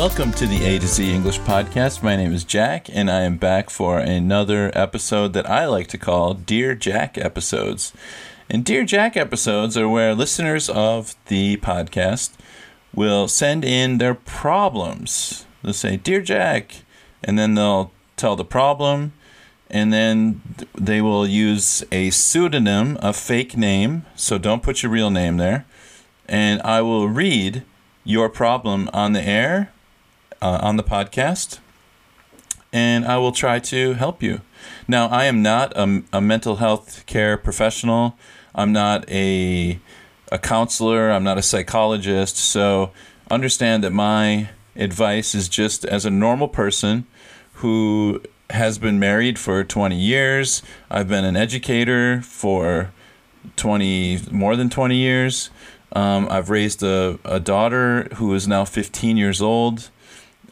Welcome to the A to Z English Podcast. My name is Jack, and I am back for another episode that I like to call Dear Jack episodes. And Dear Jack episodes are where listeners of the podcast will send in their problems. They'll say, Dear Jack, and then they'll tell the problem, and then they will use a pseudonym, a fake name, so don't put your real name there, and I will read your problem on the air uh, on the podcast, and I will try to help you. Now, I am not a, a mental health care professional. I'm not a a counselor. I'm not a psychologist. So understand that my advice is just as a normal person who has been married for 20 years. I've been an educator for 20 more than 20 years. Um, I've raised a, a daughter who is now 15 years old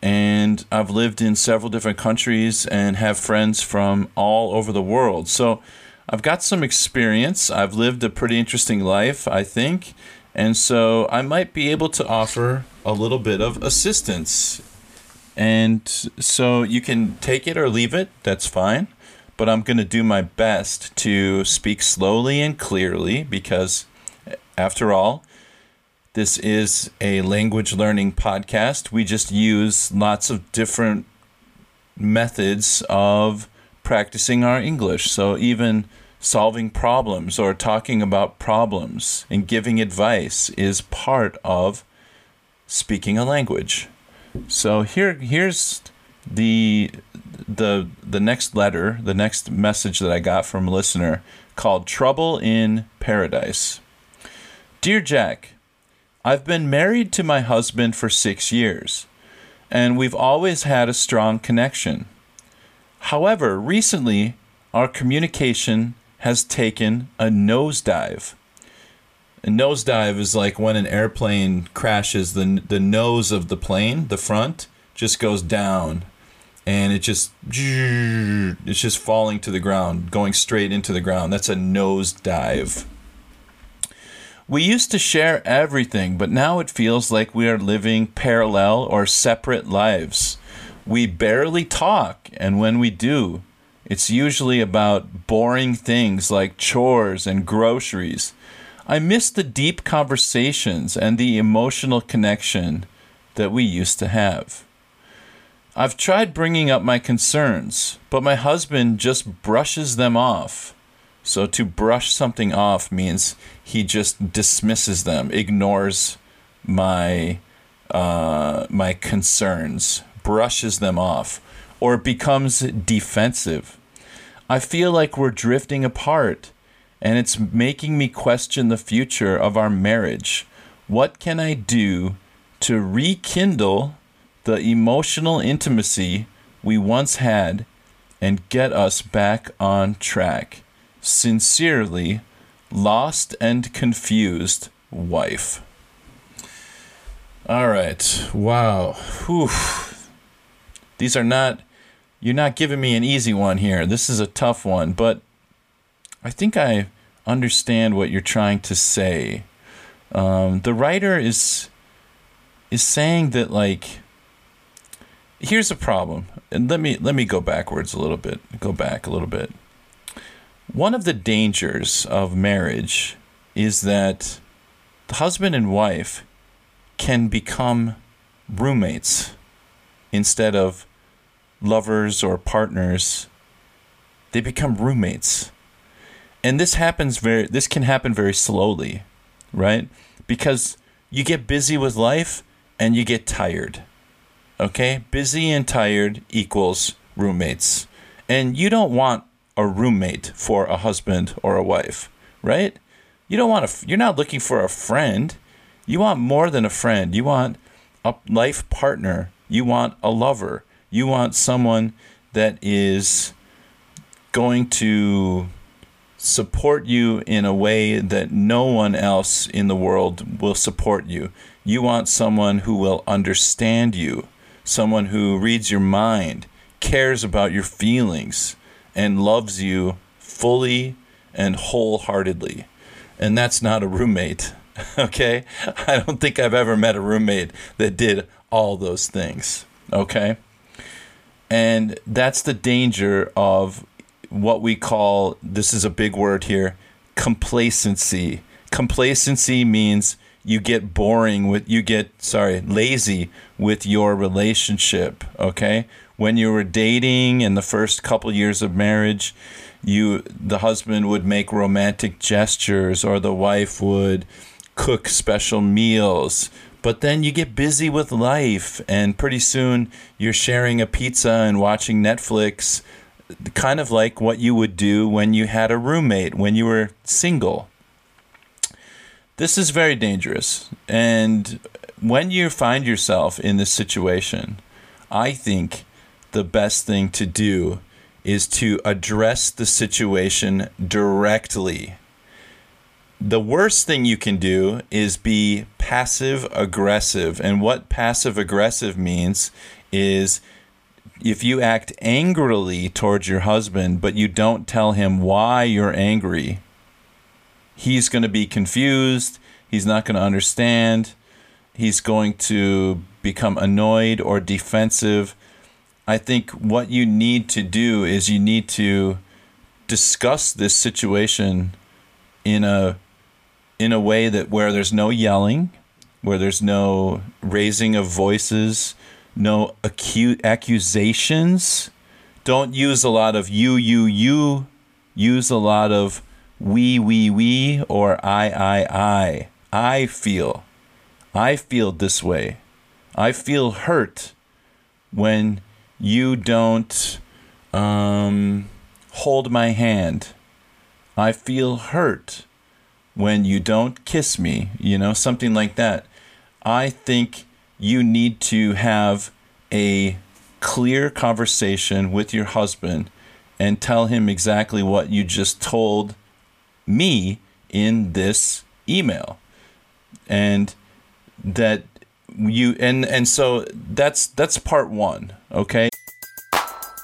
and I've lived in several different countries and have friends from all over the world. So I've got some experience. I've lived a pretty interesting life, I think. And so I might be able to offer a little bit of assistance. And so you can take it or leave it, that's fine. But I'm going to do my best to speak slowly and clearly because, after all, this is a language learning podcast. We just use lots of different methods of practicing our English. So even solving problems or talking about problems and giving advice is part of speaking a language. So here here's the the the next letter, the next message that I got from a listener called Trouble in Paradise. Dear Jack, I've been married to my husband for six years, and we've always had a strong connection. However, recently, our communication has taken a nosedive. A nosedive is like when an airplane crashes, the, the nose of the plane, the front, just goes down and it just it's just falling to the ground, going straight into the ground. That's a nosedive. We used to share everything, but now it feels like we are living parallel or separate lives. We barely talk, and when we do, it's usually about boring things like chores and groceries. I miss the deep conversations and the emotional connection that we used to have. I've tried bringing up my concerns, but my husband just brushes them off. So to brush something off means he just dismisses them, ignores my uh, my concerns, brushes them off, or becomes defensive. I feel like we're drifting apart, and it's making me question the future of our marriage. What can I do to rekindle the emotional intimacy we once had and get us back on track? Sincerely, lost and confused wife. All right. Wow. Whew. These are not, you're not giving me an easy one here. This is a tough one, but I think I understand what you're trying to say. Um, the writer is is saying that like here's a problem. And let me let me go backwards a little bit. Go back a little bit. One of the dangers of marriage is that the husband and wife can become roommates instead of lovers or partners. They become roommates. And this happens very this can happen very slowly, right? Because you get busy with life and you get tired. Okay? Busy and tired equals roommates. And you don't want a roommate for a husband or a wife, right? You don't want a you're not looking for a friend. You want more than a friend. You want a life partner. You want a lover. You want someone that is going to support you in a way that no one else in the world will support you. You want someone who will understand you, someone who reads your mind, cares about your feelings, and loves you fully and wholeheartedly. And that's not a roommate, okay? I don't think I've ever met a roommate that did all those things, okay? And that's the danger of what we call this is a big word here complacency. Complacency means you get boring with you get sorry lazy with your relationship okay when you were dating in the first couple years of marriage you the husband would make romantic gestures or the wife would cook special meals but then you get busy with life and pretty soon you're sharing a pizza and watching Netflix kind of like what you would do when you had a roommate, when you were single. This is very dangerous. And when you find yourself in this situation, I think the best thing to do is to address the situation directly. The worst thing you can do is be passive aggressive. And what passive aggressive means is if you act angrily towards your husband, but you don't tell him why you're angry, he's going to be confused. He's not going to understand. He's going to become annoyed or defensive. I think what you need to do is you need to discuss this situation in a in a way that where there's no yelling, where there's no raising of voices, no acute accusations. Don't use a lot of you, you, you. Use a lot of we, we, we, or I, I, I. I feel. I feel this way. I feel hurt when you don't um, hold my hand. I feel hurt when you don't kiss me, you know, something like that. I think you need to have a clear conversation with your husband and tell him exactly what you just told me in this email and that you and and so that's that's part 1 okay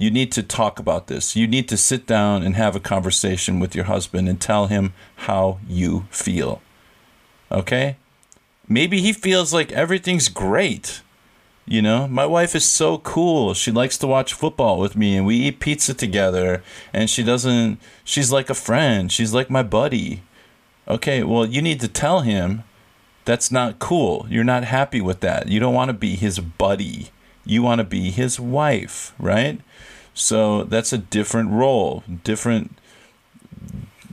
you need to talk about this. You need to sit down and have a conversation with your husband and tell him how you feel. Okay? maybe he feels like everything's great. You know, my wife is so cool. She likes to watch football with me and we eat pizza together and she doesn't she's like a friend. She's like my buddy. Okay, well, you need to tell him that's not cool. You're not happy with that. You don't want to be his buddy. You want to be his wife, right? So that's a different role, different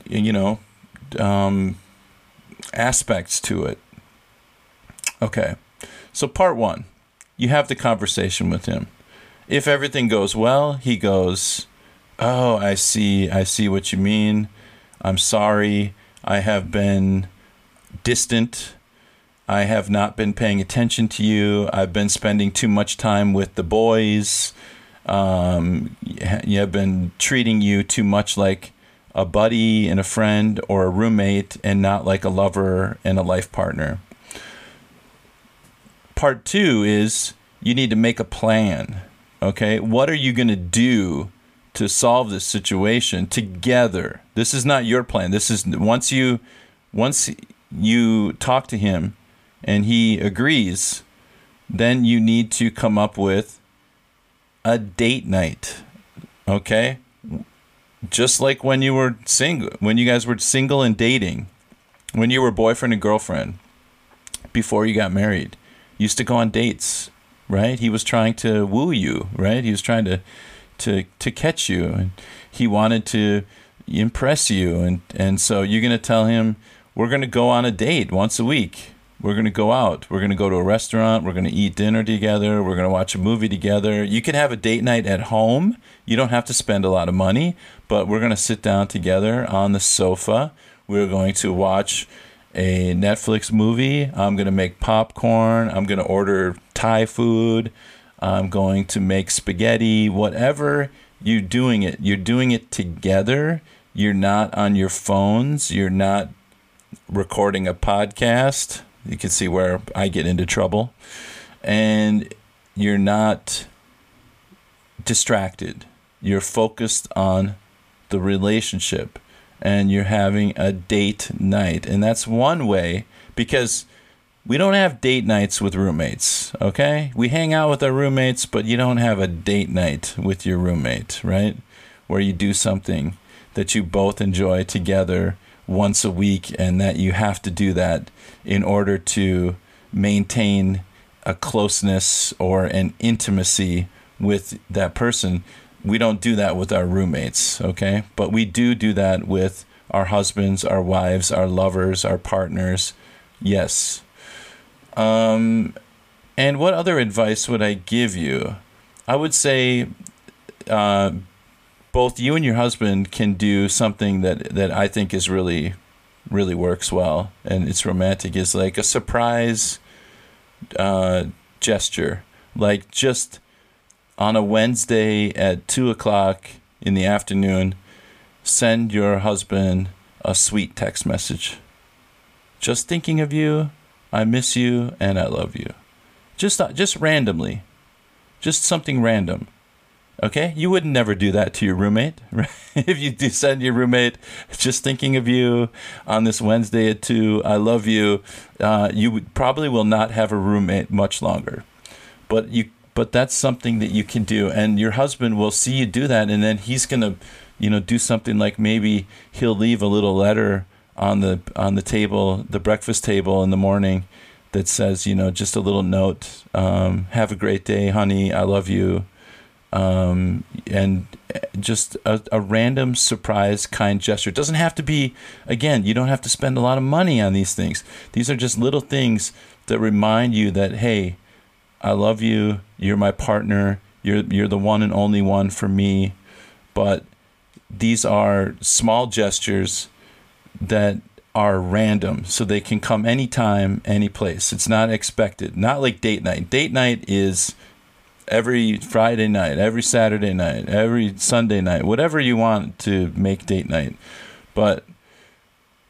you know, um, aspects to it. Okay. So, part one, you have the conversation with him. If everything goes well, he goes, Oh, I see. I see what you mean. I'm sorry. I have been distant. I have not been paying attention to you. I've been spending too much time with the boys. Um, you have been treating you too much like a buddy and a friend or a roommate and not like a lover and a life partner. Part two is you need to make a plan. Okay. What are you going to do to solve this situation together? This is not your plan. This is once you, once you talk to him and he agrees, then you need to come up with a date night. Okay? Just like when you were single, when you guys were single and dating, when you were boyfriend and girlfriend, before you got married, used to go on dates, right? He was trying to woo you, right? He was trying to to to catch you and he wanted to impress you and and so you're going to tell him we're going to go on a date once a week we're going to go out. We're going to go to a restaurant. We're going to eat dinner together. We're going to watch a movie together. You can have a date night at home. You don't have to spend a lot of money, but we're going to sit down together on the sofa. We're going to watch a Netflix movie. I'm going to make popcorn. I'm going to order Thai food. I'm going to make spaghetti. Whatever you're doing it, you're doing it together. You're not on your phones. You're not recording a podcast you can see where I get into trouble. And you're not distracted. You're focused on the relationship and you're having a date night. And that's one way because we don't have date nights with roommates, okay? We hang out with our roommates, but you don't have a date night with your roommate, right? Where you do something that you both enjoy together once a week and that you have to do that in order to maintain a closeness or an intimacy with that person. We don't do that with our roommates, okay? But we do do that with our husbands, our wives, our lovers, our partners. Yes. Um, and what other advice would I give you? I would say uh, both you and your husband can do something that, that I think is really really works well and it's romantic. Is like a surprise uh, gesture. Like just on a wednesday at two o'clock in the afternoon send your husband a sweet text message. Just thinking of you i miss you and i love you. Just just randomly. Just something random Okay, you would never do that to your roommate, right? if you do send your roommate just thinking of you on this Wednesday at two, I love you. Uh, you probably will not have a roommate much longer, but you but that's something that you can do, and your husband will see you do that, and then he's gonna, you know, do something like maybe he'll leave a little letter on the on the table, the breakfast table in the morning, that says, you know, just a little note. Um, have a great day, honey. I love you um, and just a, a, random surprise kind gesture. It doesn't have to be, again, you don't have to spend a lot of money on these things. These are just little things that remind you that, hey, I love you, you're my partner, you're, you're the one and only one for me. But these are small gestures that are random, so they can come anytime, any place. It's not expected. Not like date night. Date night is every Friday night, every Saturday night, every Sunday night, whatever you want to make date night. But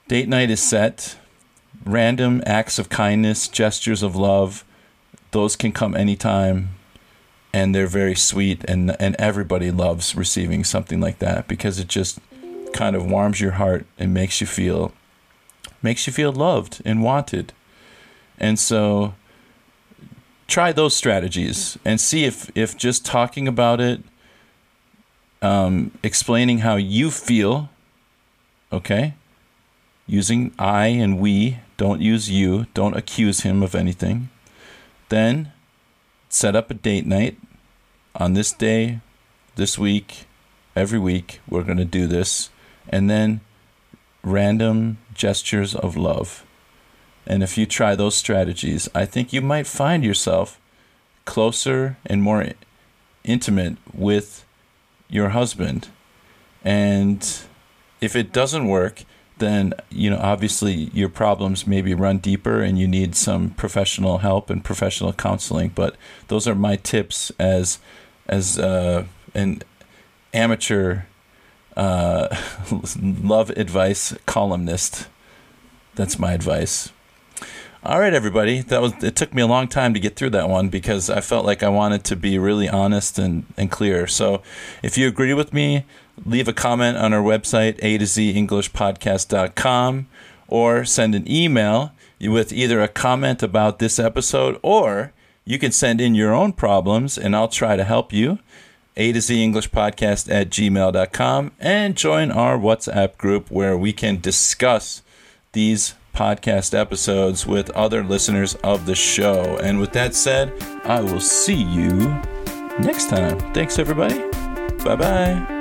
date night is set. Random acts of kindness, gestures of love, those can come anytime and they're very sweet and and everybody loves receiving something like that because it just kind of warms your heart and makes you feel makes you feel loved and wanted. And so try those strategies and see if if just talking about it um, explaining how you feel okay? Using i and we don't use you don't accuse him of anything. Then set up a date night. On this day this week every week we're going to do this. And then random gestures of love and if you try those strategies, I think you might find yourself closer and more intimate with your husband. And if it doesn't work, then you know obviously your problems maybe run deeper and you need some professional help and professional counseling. But those are my tips as as uh, an amateur uh, love advice columnist. That's my advice. All right, everybody. That was. It took me a long time to get through that one because I felt like I wanted to be really honest and, and clear. So, if you agree with me, leave a comment on our website a to z englishpodcast.com or send an email with either a comment about this episode or you can send in your own problems and I'll try to help you. A to Z English Podcast at gmail.com and join our WhatsApp group where we can discuss these podcast episodes with other listeners of the show. And with that said, I will see you next time. Thanks, everybody. Bye bye.